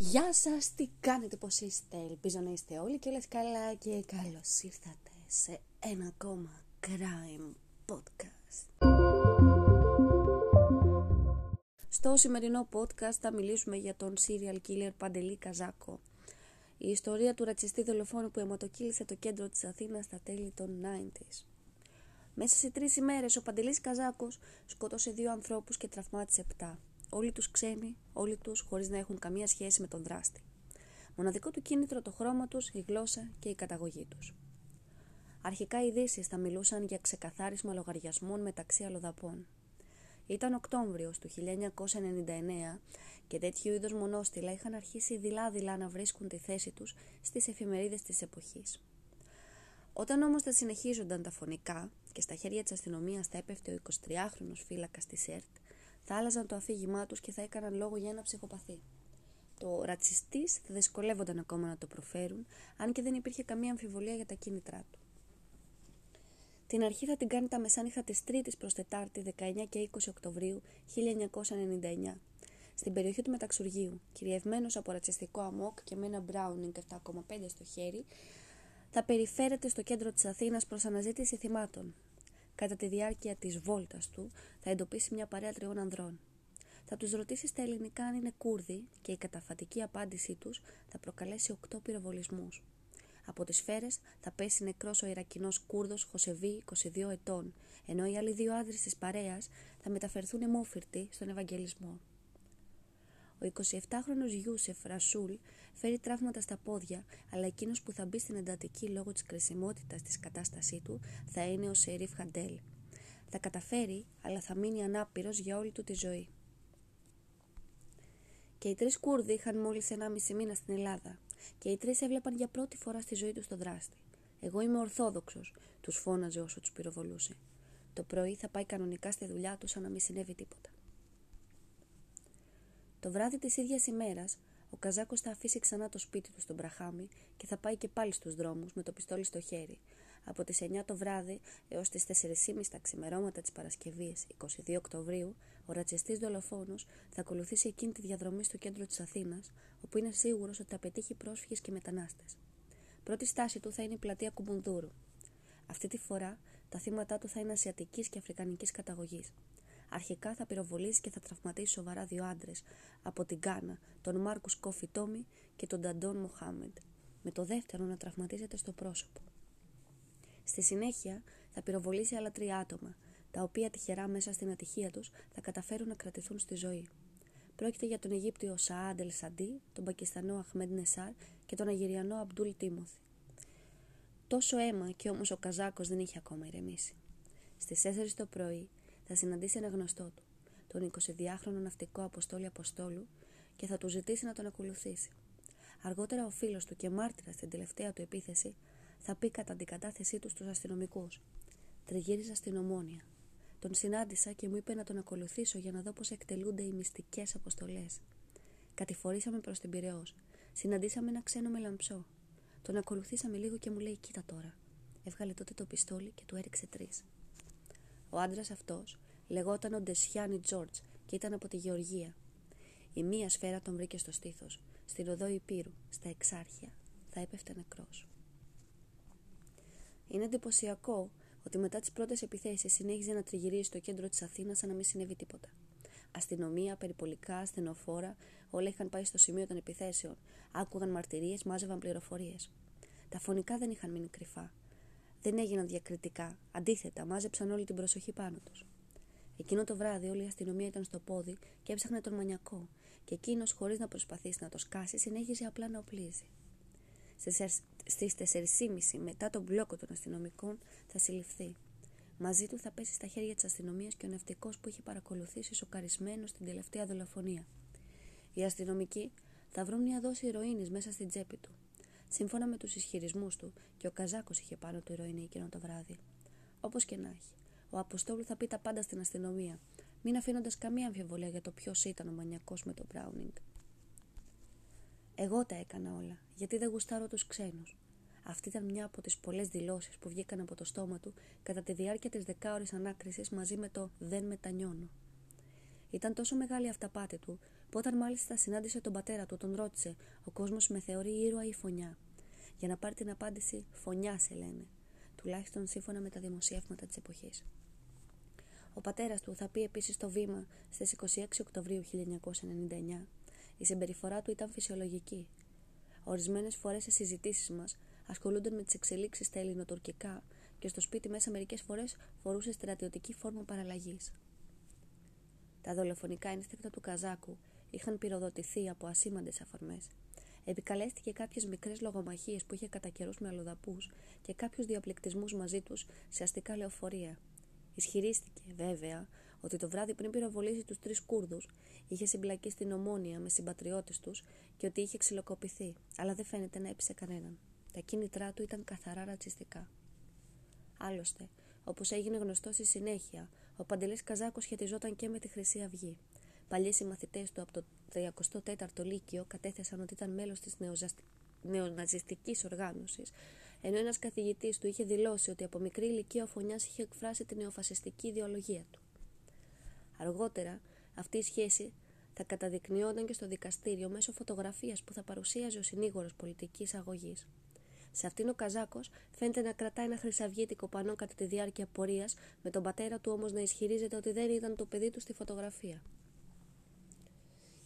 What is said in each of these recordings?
Γεια σας, τι κάνετε, πώς είστε, ελπίζω να είστε όλοι και όλες καλά και καλώς ήρθατε σε ένα ακόμα crime podcast. Στο σημερινό podcast θα μιλήσουμε για τον serial killer Παντελή Καζάκο. Η ιστορία του ρατσιστή δολοφόνου που αιματοκύλησε το κέντρο της Αθήνας στα τέλη των 90s. Μέσα σε τρεις ημέρες ο Παντελής Καζάκος σκότωσε δύο ανθρώπους και τραυμάτισε επτά όλοι τους ξένοι, όλοι τους χωρίς να έχουν καμία σχέση με τον δράστη. Μοναδικό του κίνητρο το χρώμα τους, η γλώσσα και η καταγωγή τους. Αρχικά οι ειδήσει θα μιλούσαν για ξεκαθάρισμα λογαριασμών μεταξύ αλλοδαπών. Ήταν Οκτώβριος του 1999 και τέτοιου είδους μονόστιλα είχαν αρχίσει δειλά-δειλά να βρίσκουν τη θέση τους στις εφημερίδες της εποχής. Όταν όμως θα συνεχίζονταν τα φωνικά και στα χέρια της αστυνομίας θα έπεφτε ο 23χρονος φύλακας της ΕΡΤ, θα άλλαζαν το αφήγημά τους και θα έκαναν λόγο για ένα ψυχοπαθή. Το ρατσιστής θα δυσκολεύονταν ακόμα να το προφέρουν, αν και δεν υπήρχε καμία αμφιβολία για τα κίνητρά του. Την αρχή θα την κάνει τα μεσάνυχτα της 3ης προς Τετάρτη 19 και 20 Οκτωβρίου 1999, στην περιοχή του Μεταξουργείου, κυριευμένος από ρατσιστικό αμόκ και με ένα Browning 7,5 στο χέρι, θα περιφέρεται στο κέντρο της Αθήνας προς αναζήτηση θυμάτων, Κατά τη διάρκεια της βόλτας του θα εντοπίσει μια παρέα τριών ανδρών. Θα τους ρωτήσει στα ελληνικά αν είναι Κούρδοι και η καταφατική απάντησή τους θα προκαλέσει οκτώ πυροβολισμούς. Από τις σφαίρες θα πέσει νεκρός ο Ιρακινός Κούρδος Χωσεβί 22 ετών, ενώ οι άλλοι δύο άντρες της παρέας θα μεταφερθούν αιμόφυρτοι στον Ευαγγελισμό. Ο 27χρονος Γιούσεφ Ρασούλ φέρει τραύματα στα πόδια, αλλά εκείνος που θα μπει στην εντατική λόγω της κρισιμότητας της κατάστασή του θα είναι ο Σερίφ Χαντέλ. Θα καταφέρει, αλλά θα μείνει ανάπηρος για όλη του τη ζωή. Και οι τρεις Κούρδοι είχαν μόλις ένα μισή μήνα στην Ελλάδα, και οι τρεις έβλεπαν για πρώτη φορά στη ζωή τους τον δράστη. Εγώ είμαι Ορθόδοξος, τους φώναζε όσο τους πυροβολούσε. Το πρωί θα πάει κανονικά στη δουλειά τους σαν να μην συνέβη τίποτα. Το βράδυ της ίδιας ημέρας, ο Καζάκος θα αφήσει ξανά το σπίτι του στον Μπραχάμι και θα πάει και πάλι στους δρόμους με το πιστόλι στο χέρι. Από τις 9 το βράδυ έως τις 4.30 τα ξημερώματα της Παρασκευής 22 Οκτωβρίου, ο ρατσιστής δολοφόνος θα ακολουθήσει εκείνη τη διαδρομή στο κέντρο της Αθήνας, όπου είναι σίγουρος ότι θα πετύχει πρόσφυγες και μετανάστες. Πρώτη στάση του θα είναι η πλατεία Κουμπουνδούρου. Αυτή τη φορά τα θύματα του θα είναι ασιατικής και αφρικανικής καταγωγής. Αρχικά θα πυροβολήσει και θα τραυματίσεις σοβαρά δύο άντρες από την Κάνα, τον Μάρκους Κόφι Τόμι και τον Νταντόν Μοχάμεντ, με το δεύτερο να τραυματίζεται στο πρόσωπο. Στη συνέχεια θα πυροβολήσει άλλα τρία άτομα, τα οποία τυχερά μέσα στην ατυχία τους θα καταφέρουν να κρατηθούν στη ζωή. Πρόκειται για τον Αιγύπτιο Σαάντ Ελ Σαντί, τον Πακιστανό Αχμέντ Νεσάρ και τον Αγυριανό Αμπτούλ Τίμωθη. Τόσο αίμα και όμως ο Καζάκος δεν είχε ακόμα ηρεμήσει. Στις 4 το πρωί θα συναντήσει ένα γνωστό του, τον 22χρονο ναυτικό Αποστόλη Αποστόλου, και θα του ζητήσει να τον ακολουθήσει. Αργότερα ο φίλος του και μάρτυρας στην τελευταία του επίθεση θα πει κατά την κατάθεσή του στους αστυνομικούς. Τριγύριζα στην Ομόνια. Τον συνάντησα και μου είπε να τον ακολουθήσω για να δω πώς εκτελούνται οι μυστικές αποστολές. Κατηφορήσαμε προς την Πυραιό. Συναντήσαμε ένα ξένο με λαμψό. Τον ακολουθήσαμε λίγο και μου λέει: Κοίτα τώρα. Έβγαλε τότε το πιστόλι και του έριξε τρεις. Ο άντρας αυτός λεγόταν ο Ντεσιάνι Τζόρτζ και ήταν από τη Γεωργία. Η μία σφαίρα τον βρήκε στο στήθος, στην οδό Υπήρου, στα εξάρχεια. Θα έπεφτε νεκρός. Είναι εντυπωσιακό ότι μετά τις πρώτες επιθέσεις συνέχιζε να τριγυρίζει στο κέντρο της Αθήνας σαν να μην συνέβη τίποτα. Αστυνομία, περιπολικά, ασθενοφόρα, όλα είχαν πάει στο σημείο των επιθέσεων. Άκουγαν μαρτυρίες, μάζευαν πληροφορίες. Τα φωνικά δεν είχαν μείνει κρυφά δεν έγιναν διακριτικά. Αντίθετα, μάζεψαν όλη την προσοχή πάνω τους. Εκείνο το βράδυ όλη η αστυνομία ήταν στο πόδι και έψαχνε τον μανιακό, και εκείνος, χωρίς να προσπαθήσει να το σκάσει, συνέχιζε απλά να οπλίζει. Στις 4.30 μετά τον μπλόκο των αστυνομικών θα συλληφθεί. Μαζί του θα πέσει στα χέρια της αστυνομίας και ο ναυτικός που είχε παρακολουθήσει σοκαρισμένος στην τελευταία δολοφονία. Οι αστυνομικοί θα βρουν μια δόση ηρωίνης μέσα στην τσέπη του. Σύμφωνα με τους ισχυρισμούς του, και ο Καζάκος είχε πάνω του ηρωίνη εκείνο το βράδυ. Όπως και να έχει, ο Αποστόλου θα πει τα πάντα στην αστυνομία, μην αφήνοντας καμία αμφιβολία για το ποιος ήταν ο μανιακός με τον Μπράουνινγκ. Εγώ τα έκανα όλα, γιατί δεν γουστάρω τους ξένους. Αυτή ήταν μια από τις πολλές δηλώσεις που βγήκαν από το στόμα του κατά τη διάρκεια της δεκάωρης ανάκρισης μαζί με το Δεν μετανιώνω. Ήταν τόσο μεγάλη αυταπάτη του που όταν μάλιστα συνάντησε τον πατέρα του, τον ρώτησε: Ο κόσμος με θεωρεί ήρωα ή φωνιά; Για να πάρει την απάντηση, φωνιά σε λένε, τουλάχιστον σύμφωνα με τα δημοσιεύματα της εποχής. Ο πατέρας του θα πει επίσης στο βήμα στις 26 Οκτωβρίου 1999. Η συμπεριφορά του ήταν φυσιολογική. Ορισμένες φορές σε συζητήσεις μας ασχολούνταν με τις εξελίξεις στα ελληνοτουρκικά και στο σπίτι μέσα μερικές φορές φορούσε στρατιωτική φόρμα παραλλαγής. Τα δολοφονικά ένστικτα του Καζάκου είχαν πυροδοτηθεί από ασήμαντες αφορμές. Επικαλέστηκε κάποιες μικρές λογομαχίες που είχε κατά καιρούς με αλλοδαπού και κάποιους διαπληκτισμούς μαζί τους σε αστικά λεωφορεία. Ισχυρίστηκε, βέβαια, ότι το βράδυ πριν πυροβολήσει τους τρεις Κούρδους είχε συμπλακεί στην ομόνια με συμπατριώτες τους και ότι είχε ξυλοκοπηθεί, αλλά δεν φαίνεται να έπεισε κανέναν. Τα κίνητρά του ήταν καθαρά ρατσιστικά. Άλλωστε, όπως έγινε γνωστό στη συνέχεια, ο Παντελής Καζάκος σχετιζόταν και με τη Χρυσή Αυγή. Παλιοί συμμαθητέ του από το 34ο Λύκειο κατέθεσαν ότι ήταν μέλος της νεοναζιστικής οργάνωσης, ενώ ένας καθηγητής του είχε δηλώσει ότι από μικρή ηλικία ο Φωνιάς είχε εκφράσει την νεοφασιστική ιδεολογία του. Αργότερα, αυτή η σχέση θα καταδεικνύονταν και στο δικαστήριο μέσω φωτογραφίας που θα παρουσίαζε ο συνήγορος πολιτικής αγωγής. Σε αυτήν ο Καζάκος φαίνεται να κρατάει ένα χρυσαυγίτικο πανό κατά τη διάρκεια πορείας, με τον πατέρα του όμως να ισχυρίζεται ότι δεν ήταν το παιδί του στη φωτογραφία.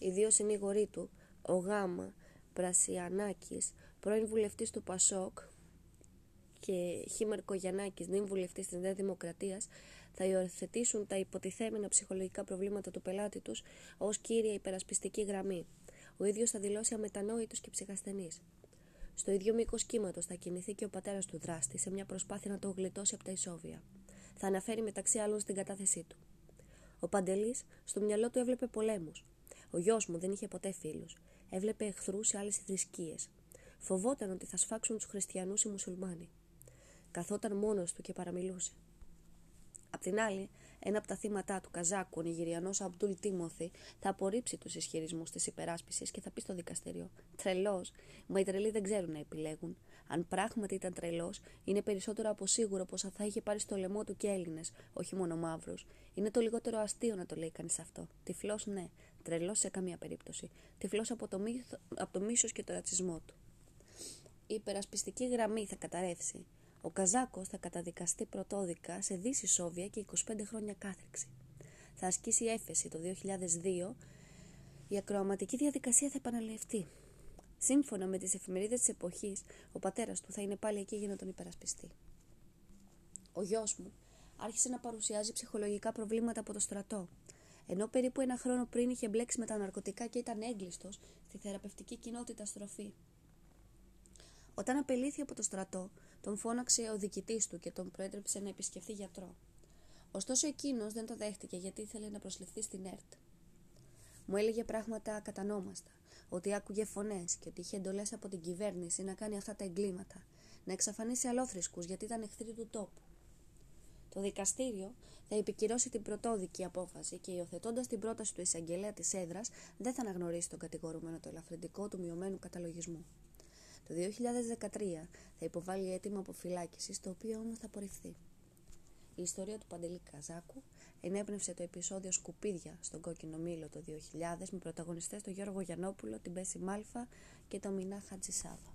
Οι δύο συνήγοροι του, ο Γάμα Πρασιανάκης, πρώην βουλευτής του Πασόκ, και Χίμερ Κογιανάκη, νυν βουλευτής της Νέας Δημοκρατίας, θα υιοθετήσουν τα υποτιθέμενα ψυχολογικά προβλήματα του πελάτη τους ως κύρια υπερασπιστική γραμμή. Ο ίδιος θα δηλώσει αμετανόητος και ψυχασθενής. Στο ίδιο μήκος κύματος θα κινηθεί και ο πατέρας του δράστη σε μια προσπάθεια να το γλιτώσει από τα ισόβια. Θα αναφέρει μεταξύ άλλων στην κατάθεσή του. Ο Παντελής στο μυαλό του έβλεπε πολέμους. Ο γιος μου δεν είχε ποτέ φίλους. Έβλεπε εχθρούς σε άλλες θρησκείες. Φοβόταν ότι θα σφάξουν τους χριστιανούς οι μουσουλμάνοι. Καθόταν μόνος του και παραμιλούσε. Απ' την άλλη, ένα από τα θύματα του Καζάκου, ο Νιγηριανός Αμπτούλ Τίμωθη, θα απορρίψει τους ισχυρισμούς της υπεράσπισης και θα πει στο δικαστήριο: Τρελός, μα οι τρελοί δεν ξέρουν να επιλέγουν. Αν πράγματι ήταν τρελός, είναι περισσότερο από σίγουρο πως θα είχε πάρει στο λαιμό του και Έλληνες, όχι μόνο μαύρους. Είναι το λιγότερο αστείο να το λέει κανείς αυτό. Τυφλός, ναι. Τρελό σε καμία περίπτωση. Τυφλός από το, από το μίσος και το ρατσισμό του. Η υπερασπιστική γραμμή θα καταρρεύσει. Ο Καζάκος θα καταδικαστεί πρωτόδικα σε δύση Σόβια και 25 χρόνια κάθριξη. Θα ασκήσει έφεση το 2002. Η ακροαματική διαδικασία θα επαναληφθεί. Σύμφωνα με τις εφημερίδες της εποχής, ο πατέρας του θα είναι πάλι εκεί για να τον υπερασπιστεί. Ο γιος μου άρχισε να παρουσιάζει ψυχολογικά προβλήματα από το στρατό. Ενώ περίπου ένα χρόνο πριν είχε μπλέξει με τα ναρκωτικά και ήταν έγκλειστος στη θεραπευτική κοινότητα στροφή. Όταν απελήθη από το στρατό, τον φώναξε ο διοικητής του και τον προέτρεψε να επισκεφθεί γιατρό. Ωστόσο εκείνος δεν το δέχτηκε γιατί ήθελε να προσληφθεί στην ΕΡΤ. Μου έλεγε πράγματα ακατανόμαστα, ότι άκουγε φωνές και ότι είχε εντολές από την κυβέρνηση να κάνει αυτά τα εγκλήματα, να εξαφανίσει αλόθρησκους γιατί ήταν εχθροί του τόπου. Το δικαστήριο θα επικυρώσει την πρωτόδικη απόφαση και υιοθετώντας την πρόταση του εισαγγελέα της έδρας, δεν θα αναγνωρίσει τον κατηγορούμενο το ελαφρυντικό του μειωμένου καταλογισμού. Το 2013 θα υποβάλει αίτημα αποφυλάκησης, το οποίο όμως θα απορριφθεί. Η ιστορία του Παντελή Καζάκου ενέπνευσε το επεισόδιο Σκουπίδια στον Κόκκινο Μήλο το 2000 με πρωταγωνιστές τον Γιώργο Γιαννόπουλο, την Πέση Μάλφα και τον Μινά Χατζησάβα.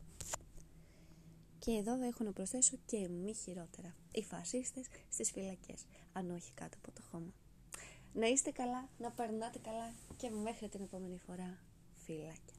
Και εδώ δεν έχω να προσθέσω και μη χειρότερα. Οι φασίστες στις φυλακές, αν όχι κάτω από το χώμα. Να είστε καλά, να περνάτε καλά και μέχρι την επόμενη φορά. Φυλάκια.